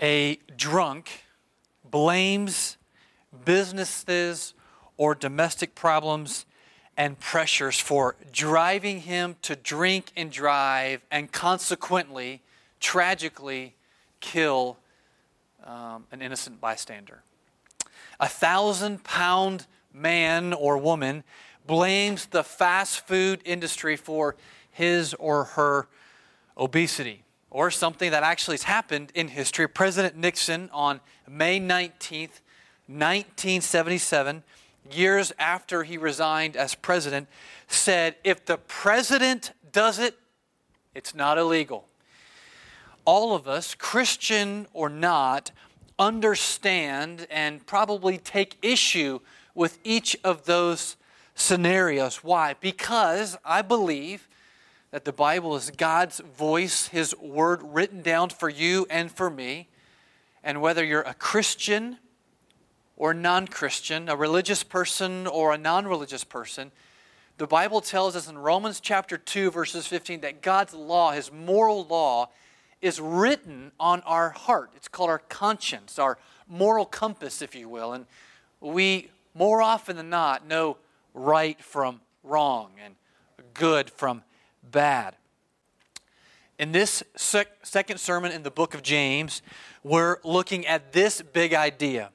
A drunk blames businesses or domestic problems and pressures for driving him to drink and drive and consequently, tragically, kill um, an innocent bystander. A thousand pound man or woman blames the fast food industry for his or her obesity or something that actually has happened in history. President Nixon on May 19th, 1977, years after he resigned as president, said, If the president does it, it's not illegal. All of us, Christian or not, understand and probably take issue with each of those scenarios. Why? Because I believe that the Bible is God's voice, His word written down for you and for me. And whether you're a Christian or non Christian, a religious person or a non religious person, the Bible tells us in Romans chapter 2, verses 15, that God's law, His moral law, is written on our heart. It's called our conscience, our moral compass, if you will. And we, more often than not, know right from wrong and good from bad. In this sec- second sermon in the book of James, we're looking at this big idea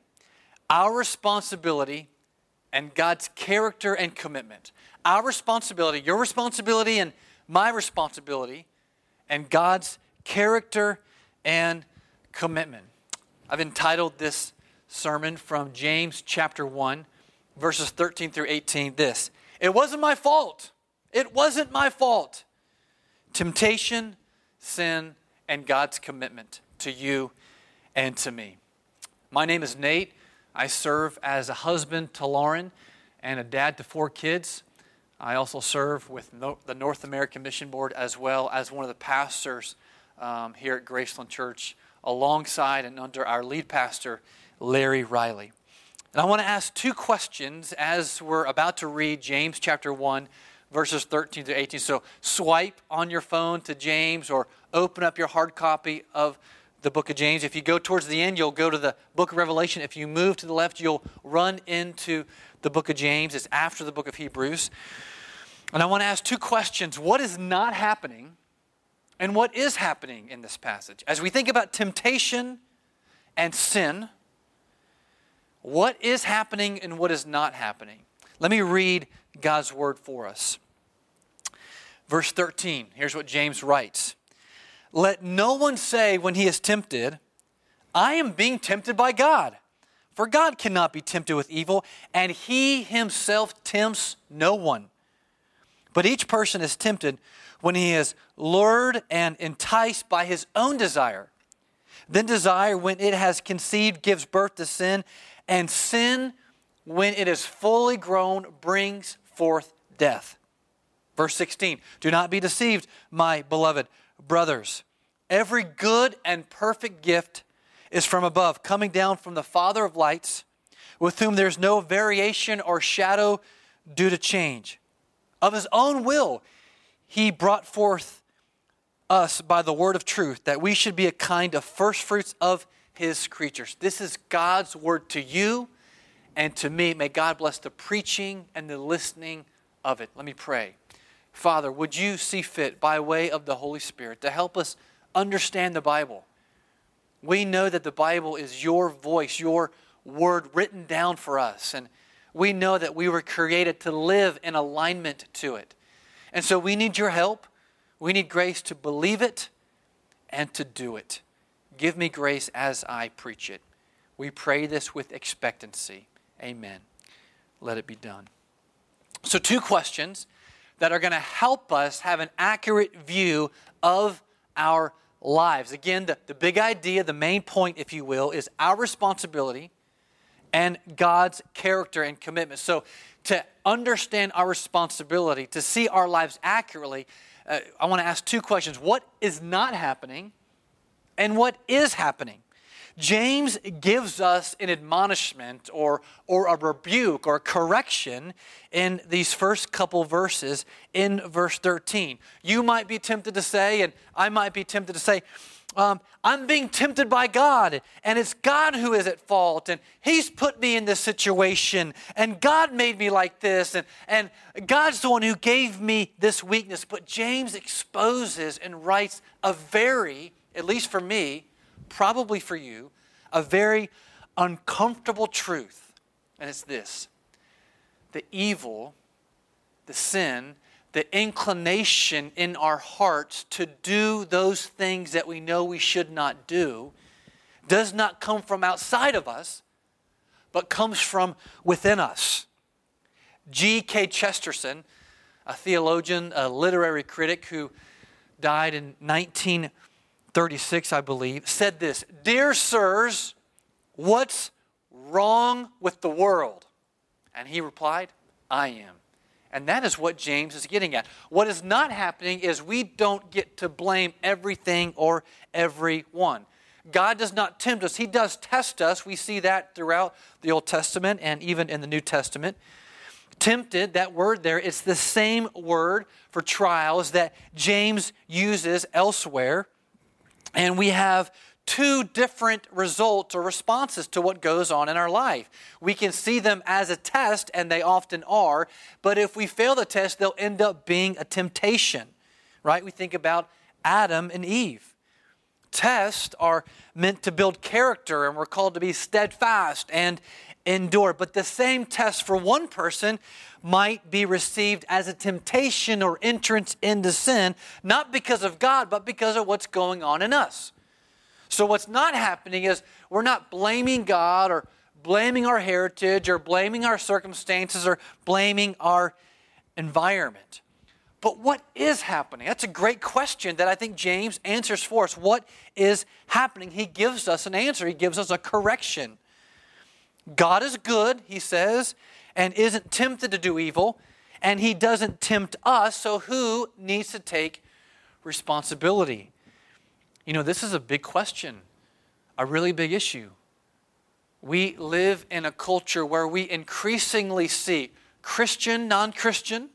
our responsibility and God's character and commitment. Our responsibility, your responsibility, and my responsibility, and God's character and commitment. I've entitled this sermon from James chapter 1, verses 13 through 18 this It wasn't my fault. It wasn't my fault. Temptation, sin, and God's commitment to you and to me. My name is Nate. I serve as a husband to Lauren and a dad to four kids. I also serve with the North American Mission Board as well as one of the pastors um, here at Graceland Church alongside and under our lead pastor, Larry Riley. And I want to ask two questions as we're about to read James chapter 1, verses 13 to 18. So swipe on your phone to James or open up your hard copy of the book of James. If you go towards the end, you'll go to the book of Revelation. If you move to the left, you'll run into the book of James. It's after the book of Hebrews. And I want to ask two questions What is not happening? And what is happening in this passage? As we think about temptation and sin, what is happening and what is not happening? Let me read God's word for us. Verse 13, here's what James writes Let no one say when he is tempted, I am being tempted by God. For God cannot be tempted with evil, and he himself tempts no one. But each person is tempted when he is lured and enticed by his own desire. Then desire, when it has conceived, gives birth to sin, and sin, when it is fully grown, brings forth death. Verse 16 Do not be deceived, my beloved brothers. Every good and perfect gift is from above, coming down from the Father of lights, with whom there's no variation or shadow due to change. Of his own will, he brought forth us by the word of truth, that we should be a kind of first fruits of his creatures. This is God's word to you and to me. May God bless the preaching and the listening of it. Let me pray. Father, would you see fit by way of the Holy Spirit to help us understand the Bible? We know that the Bible is your voice, your word written down for us. And we know that we were created to live in alignment to it. And so we need your help. We need grace to believe it and to do it. Give me grace as I preach it. We pray this with expectancy. Amen. Let it be done. So, two questions that are going to help us have an accurate view of our lives. Again, the, the big idea, the main point, if you will, is our responsibility and God's character and commitment. So, to understand our responsibility, to see our lives accurately, uh, I want to ask two questions. What is not happening, and what is happening? James gives us an admonishment or, or a rebuke or correction in these first couple verses in verse 13. You might be tempted to say, and I might be tempted to say, um, I'm being tempted by God, and it's God who is at fault, and He's put me in this situation, and God made me like this, and, and God's the one who gave me this weakness. But James exposes and writes a very, at least for me, probably for you, a very uncomfortable truth, and it's this the evil, the sin, the inclination in our hearts to do those things that we know we should not do does not come from outside of us, but comes from within us. G.K. Chesterton, a theologian, a literary critic who died in 1936, I believe, said this Dear sirs, what's wrong with the world? And he replied, I am. And that is what James is getting at. What is not happening is we don't get to blame everything or everyone. God does not tempt us, He does test us. We see that throughout the Old Testament and even in the New Testament. Tempted, that word there, it's the same word for trials that James uses elsewhere. And we have two different results or responses to what goes on in our life. We can see them as a test, and they often are, but if we fail the test, they'll end up being a temptation, right? We think about Adam and Eve. Tests are meant to build character, and we're called to be steadfast and endure. But the same test for one person might be received as a temptation or entrance into sin, not because of God, but because of what's going on in us. So, what's not happening is we're not blaming God or blaming our heritage or blaming our circumstances or blaming our environment. But what is happening? That's a great question that I think James answers for us. What is happening? He gives us an answer, he gives us a correction. God is good, he says, and isn't tempted to do evil, and he doesn't tempt us, so who needs to take responsibility? You know, this is a big question, a really big issue. We live in a culture where we increasingly see Christian, non Christian,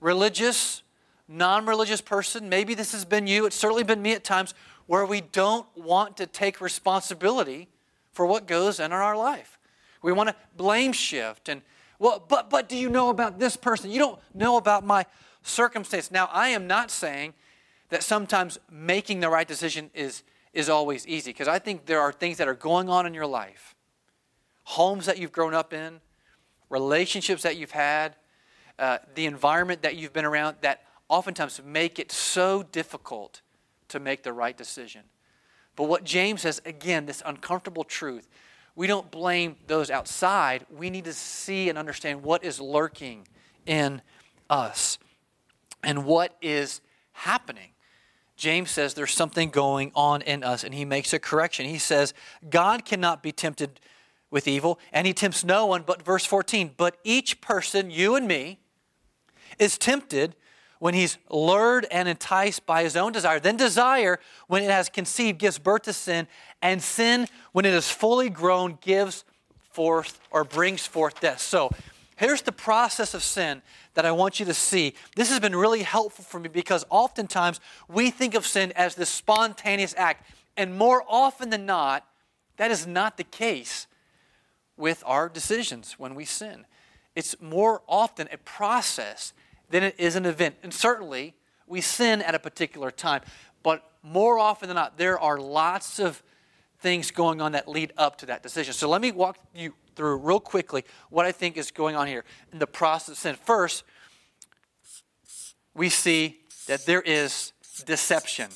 religious, non religious person. Maybe this has been you, it's certainly been me at times, where we don't want to take responsibility for what goes on in our life. We want to blame shift and well, but but do you know about this person? You don't know about my circumstance. Now, I am not saying that sometimes making the right decision is, is always easy because I think there are things that are going on in your life homes that you've grown up in, relationships that you've had, uh, the environment that you've been around that oftentimes make it so difficult to make the right decision. But what James says, again, this uncomfortable truth, we don't blame those outside. We need to see and understand what is lurking in us and what is happening. James says there's something going on in us, and he makes a correction. He says, God cannot be tempted with evil, and he tempts no one, but verse 14, but each person, you and me, is tempted when he's lured and enticed by his own desire. Then desire, when it has conceived, gives birth to sin, and sin, when it is fully grown, gives forth or brings forth death. So here's the process of sin that I want you to see. This has been really helpful for me because oftentimes we think of sin as this spontaneous act, and more often than not, that is not the case with our decisions when we sin. It's more often a process than it is an event. And certainly, we sin at a particular time, but more often than not, there are lots of things going on that lead up to that decision. So let me walk you through real quickly what I think is going on here in the process of sin. First, we see that there is deception.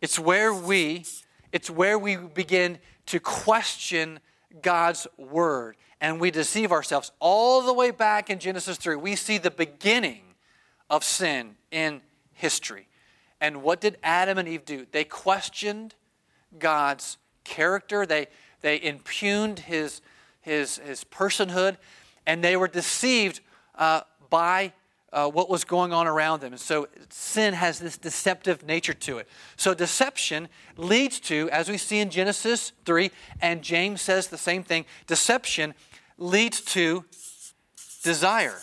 It's where we it's where we begin to question God's word and we deceive ourselves. All the way back in Genesis 3, we see the beginning of sin in history. And what did Adam and Eve do? They questioned God's character. They they impugned his, his, his personhood, and they were deceived uh, by uh, what was going on around them. And so sin has this deceptive nature to it. So deception leads to, as we see in Genesis 3, and James says the same thing, deception leads to desire.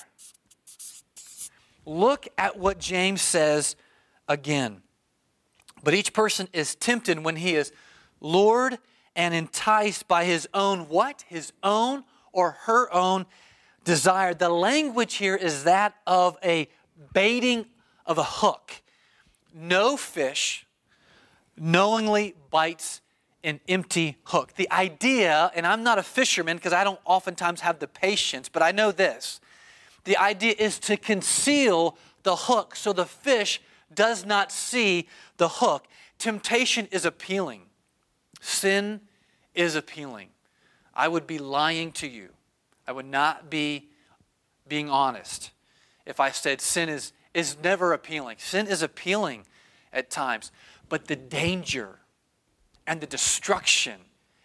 Look at what James says again. But each person is tempted when he is lured and enticed by his own what? His own or her own desire. The language here is that of a baiting of a hook. No fish knowingly bites an empty hook. The idea, and I'm not a fisherman because I don't oftentimes have the patience, but I know this. The idea is to conceal the hook so the fish does not see the hook. Temptation is appealing, sin is appealing. I would be lying to you. I would not be being honest if I said sin is, is never appealing. Sin is appealing at times, but the danger and the destruction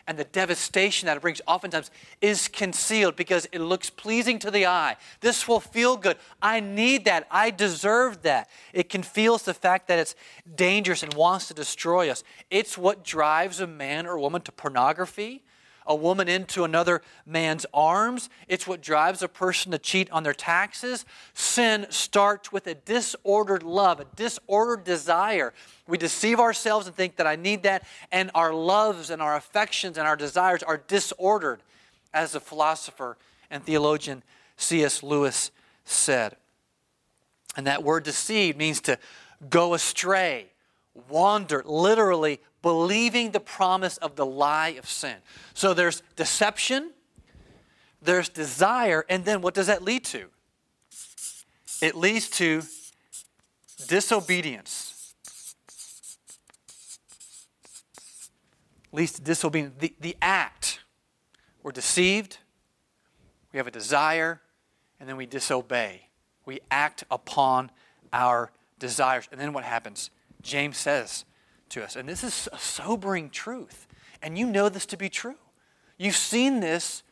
and the devastation that it brings oftentimes is concealed because it looks pleasing to the eye. This will feel good. I need that. I deserve that. It conceals the fact that it's dangerous and wants to destroy us. It's what drives a man or woman to pornography a woman into another man's arms. It's what drives a person to cheat on their taxes. Sin starts with a disordered love, a disordered desire. We deceive ourselves and think that I need that, and our loves and our affections and our desires are disordered, as the philosopher and theologian C.S. Lewis said. And that word deceived means to go astray, wander, literally believing the promise of the lie of sin. So there's deception, there's desire, and then what does that lead to? It leads to disobedience. Leads to disobedience. The, the act. We're deceived, we have a desire, and then we disobey. We act upon our desires. And then what happens? James says, to us. And this is a sobering truth. And you know this to be true. You've seen this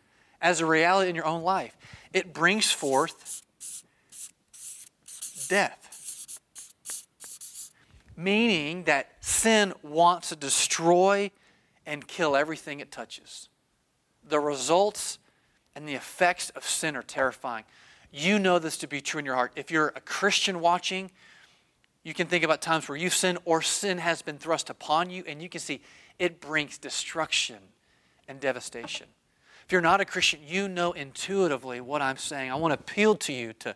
as a reality in your own life. It brings forth death. Meaning that sin wants to destroy and kill everything it touches. The results and the effects of sin are terrifying. You know this to be true in your heart. If you're a Christian watching, you can think about times where you've sinned or sin has been thrust upon you, and you can see it brings destruction and devastation. If you're not a Christian, you know intuitively what I'm saying. I want to appeal to you to,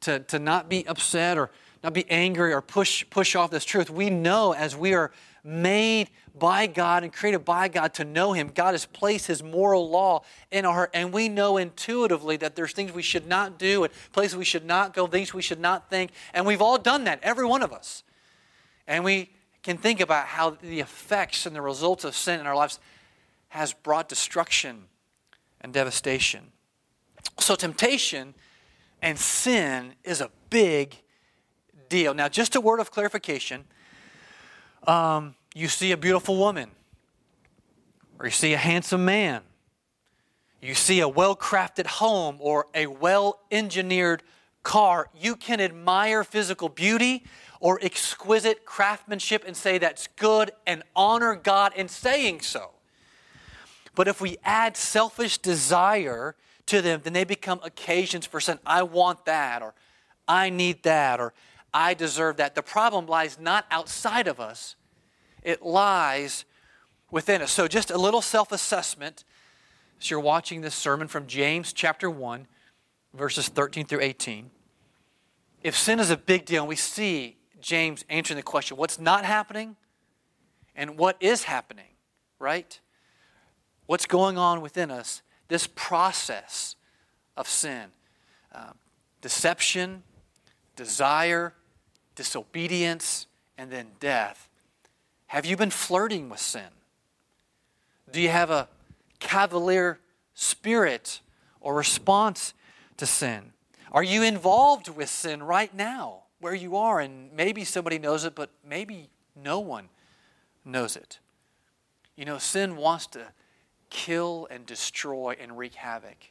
to, to not be upset or not be angry or push, push off this truth. We know as we are made by God and created by God to know Him. God has placed His moral law in our heart, and we know intuitively that there's things we should not do and places we should not go, things we should not think. And we've all done that, every one of us. And we can think about how the effects and the results of sin in our lives has brought destruction and devastation. So, temptation and sin is a big deal. Now, just a word of clarification um, you see a beautiful woman, or you see a handsome man, you see a well crafted home or a well engineered car, you can admire physical beauty or exquisite craftsmanship and say that's good and honor God in saying so. But if we add selfish desire to them, then they become occasions for saying, I want that, or I need that, or I deserve that. The problem lies not outside of us, it lies within us. So, just a little self assessment as you're watching this sermon from James chapter 1, verses 13 through 18. If sin is a big deal, and we see James answering the question what's not happening and what is happening, right? What's going on within us? This process of sin, uh, deception, desire, disobedience, and then death. Have you been flirting with sin? Do you have a cavalier spirit or response to sin? Are you involved with sin right now where you are? And maybe somebody knows it, but maybe no one knows it. You know, sin wants to kill and destroy and wreak havoc.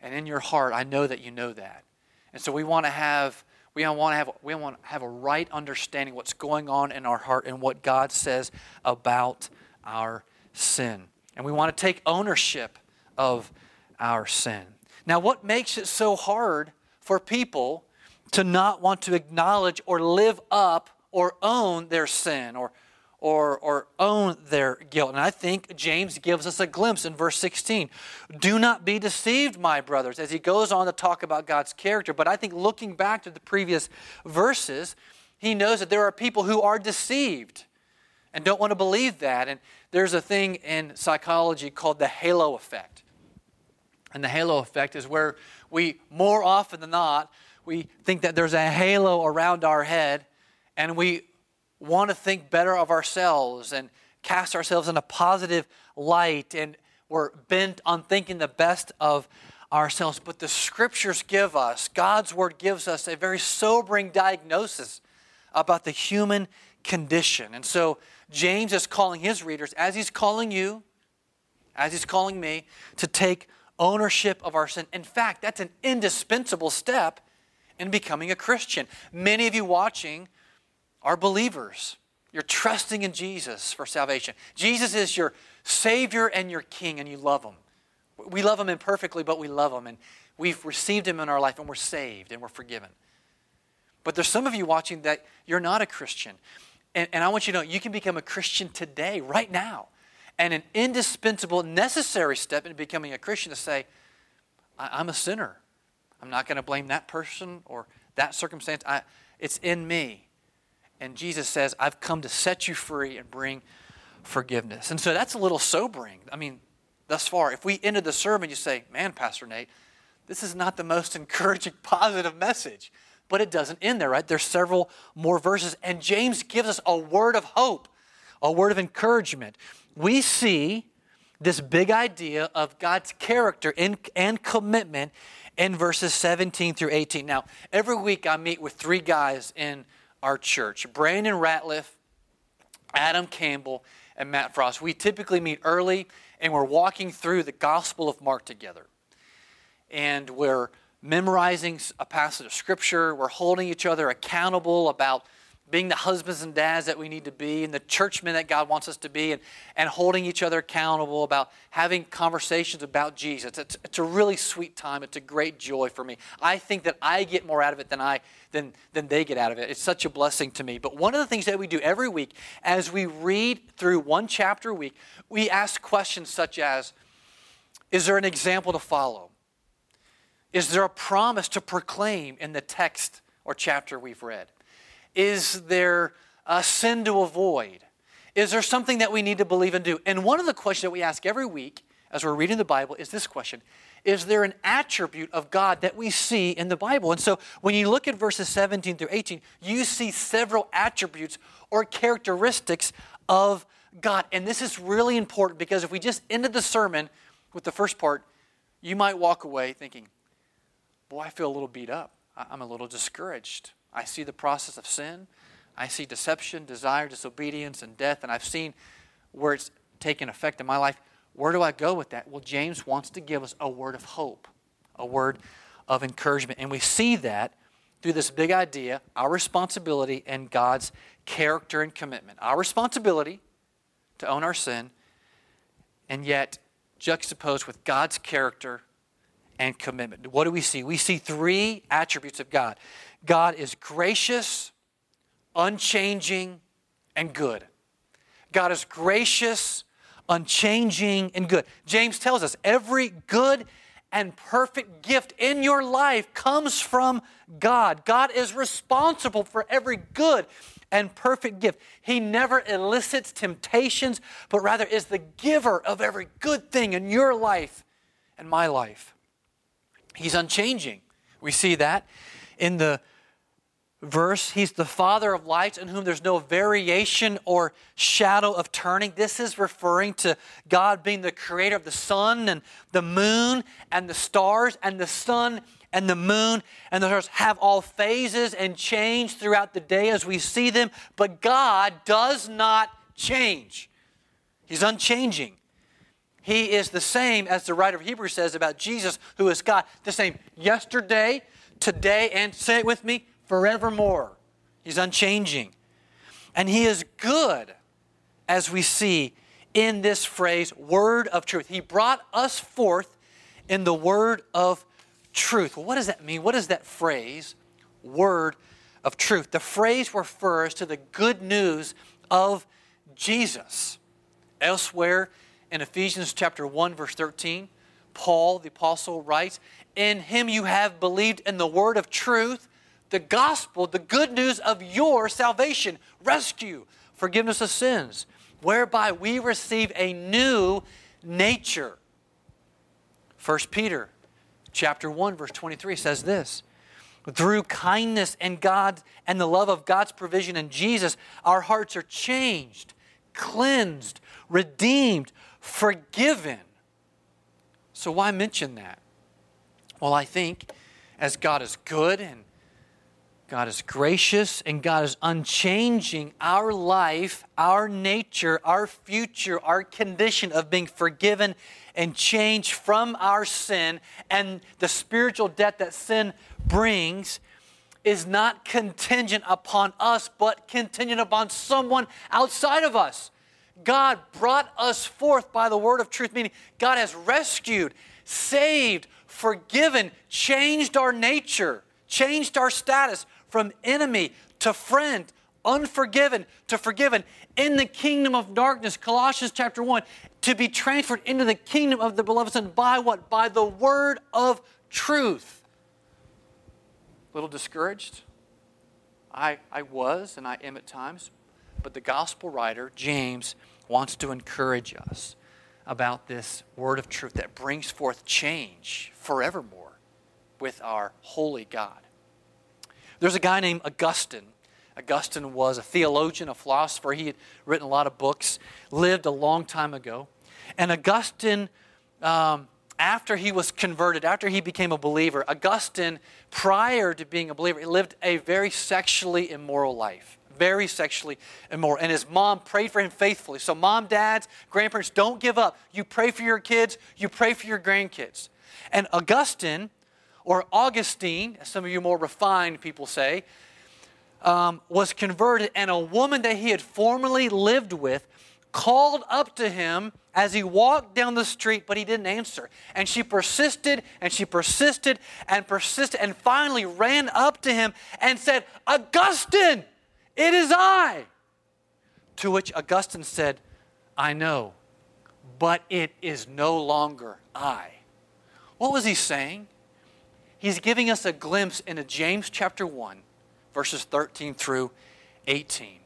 And in your heart, I know that you know that. And so we want to have we want to have, we want to have a right understanding what's going on in our heart and what God says about our sin. And we want to take ownership of our sin. Now, what makes it so hard for people to not want to acknowledge or live up or own their sin or, or, or own their guilt. And I think James gives us a glimpse in verse 16. Do not be deceived, my brothers, as he goes on to talk about God's character. But I think looking back to the previous verses, he knows that there are people who are deceived and don't want to believe that. And there's a thing in psychology called the halo effect. And the halo effect is where we, more often than not, we think that there's a halo around our head and we want to think better of ourselves and cast ourselves in a positive light and we're bent on thinking the best of ourselves. But the scriptures give us, God's word gives us a very sobering diagnosis about the human condition. And so James is calling his readers, as he's calling you, as he's calling me, to take ownership of our sin. In fact, that's an indispensable step in becoming a Christian. Many of you watching are believers. You're trusting in Jesus for salvation. Jesus is your Savior and your King, and you love Him. We love Him imperfectly, but we love Him, and we've received Him in our life, and we're saved, and we're forgiven. But there's some of you watching that you're not a Christian. And, and I want you to know you can become a Christian today, right now. And an indispensable, necessary step in becoming a Christian is to say, I'm a sinner. I'm not going to blame that person or that circumstance. I, it's in me. And Jesus says, I've come to set you free and bring forgiveness. And so that's a little sobering. I mean, thus far, if we ended the sermon, you say, Man, Pastor Nate, this is not the most encouraging, positive message. But it doesn't end there, right? There's several more verses. And James gives us a word of hope, a word of encouragement. We see this big idea of God's character and commitment in verses 17 through 18. Now, every week I meet with three guys in our church Brandon Ratliff, Adam Campbell, and Matt Frost. We typically meet early and we're walking through the Gospel of Mark together. And we're memorizing a passage of Scripture, we're holding each other accountable about being the husbands and dads that we need to be and the churchmen that God wants us to be and, and holding each other accountable about having conversations about Jesus. It's, it's a really sweet time. It's a great joy for me. I think that I get more out of it than, I, than, than they get out of it. It's such a blessing to me. But one of the things that we do every week as we read through one chapter a week, we ask questions such as Is there an example to follow? Is there a promise to proclaim in the text or chapter we've read? Is there a sin to avoid? Is there something that we need to believe and do? And one of the questions that we ask every week as we're reading the Bible is this question Is there an attribute of God that we see in the Bible? And so when you look at verses 17 through 18, you see several attributes or characteristics of God. And this is really important because if we just ended the sermon with the first part, you might walk away thinking, Boy, I feel a little beat up. I'm a little discouraged. I see the process of sin. I see deception, desire, disobedience, and death, and I've seen where it's taken effect in my life. Where do I go with that? Well, James wants to give us a word of hope, a word of encouragement. And we see that through this big idea our responsibility and God's character and commitment. Our responsibility to own our sin, and yet juxtaposed with God's character and commitment. What do we see? We see three attributes of God God is gracious, unchanging, and good. God is gracious, unchanging, and good. James tells us every good and perfect gift in your life comes from God. God is responsible for every good and perfect gift. He never elicits temptations, but rather is the giver of every good thing in your life and my life. He's unchanging. We see that in the verse. He's the Father of lights in whom there's no variation or shadow of turning. This is referring to God being the creator of the sun and the moon and the stars, and the sun and the moon and the stars have all phases and change throughout the day as we see them, but God does not change. He's unchanging. He is the same as the writer of Hebrews says about Jesus, who is God, the same yesterday, today, and say it with me, forevermore. He's unchanging. And He is good, as we see in this phrase, word of truth. He brought us forth in the word of truth. Well, what does that mean? What is that phrase, word of truth. The phrase refers to the good news of Jesus. Elsewhere in Ephesians chapter 1 verse 13, Paul the apostle writes, "In him you have believed in the word of truth, the gospel, the good news of your salvation, rescue, forgiveness of sins, whereby we receive a new nature." 1 Peter chapter 1 verse 23 says this, through kindness and God and the love of God's provision in Jesus, our hearts are changed, cleansed, redeemed, forgiven. So, why mention that? Well, I think as God is good and God is gracious and God is unchanging, our life, our nature, our future, our condition of being forgiven and changed from our sin and the spiritual debt that sin brings is not contingent upon us, but contingent upon someone outside of us. God brought us forth by the word of truth, meaning God has rescued, saved, forgiven, changed our nature, changed our status from enemy to friend, unforgiven to forgiven in the kingdom of darkness, Colossians chapter 1, to be transferred into the kingdom of the beloved Son by what? By the word of truth. A little discouraged? I, I was and I am at times, but the gospel writer, James, wants to encourage us about this word of truth that brings forth change forevermore with our holy God. There's a guy named Augustine Augustine was a theologian, a philosopher. He had written a lot of books, lived a long time ago. And Augustine, um, after he was converted, after he became a believer, Augustine, prior to being a believer, lived a very sexually immoral life. Very sexually immoral. And his mom prayed for him faithfully. So, mom, dads, grandparents, don't give up. You pray for your kids, you pray for your grandkids. And Augustine, or Augustine, as some of you more refined people say, um, was converted, and a woman that he had formerly lived with called up to him as he walked down the street, but he didn't answer. And she persisted and she persisted and persisted and finally ran up to him and said, Augustine, it is I. To which Augustine said, I know, but it is no longer I. What was he saying? He's giving us a glimpse into James chapter 1 verses 13 through 18.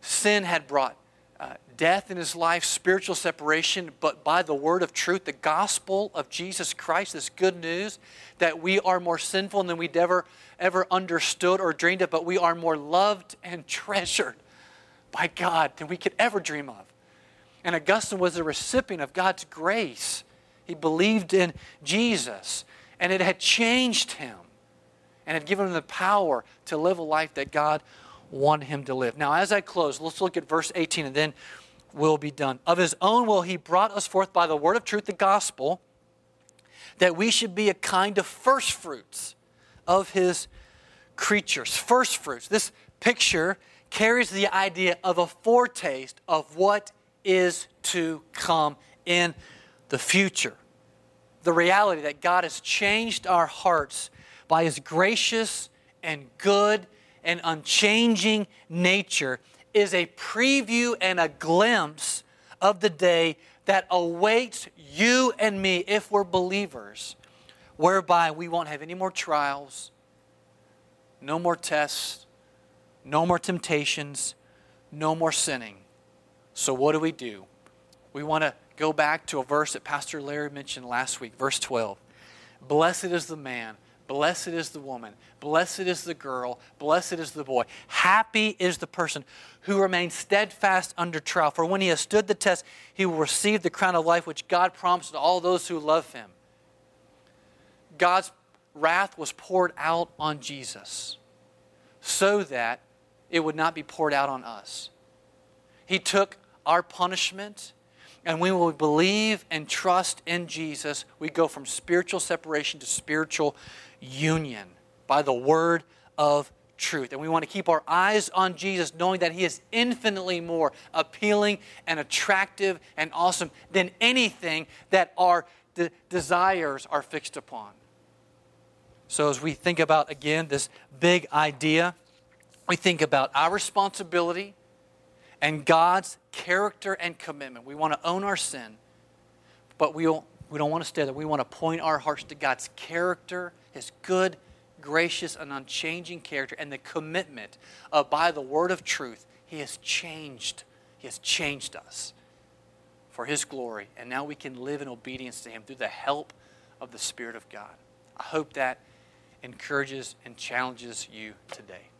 Sin had brought death in his life, spiritual separation, but by the word of truth, the gospel of Jesus Christ, this good news that we are more sinful than we'd ever, ever understood or dreamed of, but we are more loved and treasured by God than we could ever dream of. And Augustine was a recipient of God's grace. He believed in Jesus, and it had changed him and had given him the power to live a life that God wanted him to live. Now, as I close, let's look at verse 18 and then we'll be done. Of his own will he brought us forth by the word of truth, the gospel, that we should be a kind of first fruits of his creatures. First fruits. This picture carries the idea of a foretaste of what is to come in the future. The reality that God has changed our hearts by his gracious and good and unchanging nature is a preview and a glimpse of the day that awaits you and me if we're believers, whereby we won't have any more trials, no more tests, no more temptations, no more sinning. So, what do we do? We want to go back to a verse that Pastor Larry mentioned last week, verse 12. Blessed is the man Blessed is the woman. Blessed is the girl. Blessed is the boy. Happy is the person who remains steadfast under trial. For when he has stood the test, he will receive the crown of life which God promised to all those who love him. God's wrath was poured out on Jesus so that it would not be poured out on us. He took our punishment and we believe and trust in Jesus, we go from spiritual separation to spiritual union by the word of truth. And we want to keep our eyes on Jesus, knowing that He is infinitely more appealing and attractive and awesome than anything that our de- desires are fixed upon. So, as we think about again this big idea we think about our responsibility and God's character and commitment. We want to own our sin, but we don't, we don't want to stay there. We want to point our hearts to God's character, His good, gracious, and unchanging character, and the commitment of by the word of truth, He has changed. He has changed us for His glory, and now we can live in obedience to Him through the help of the Spirit of God. I hope that encourages and challenges you today.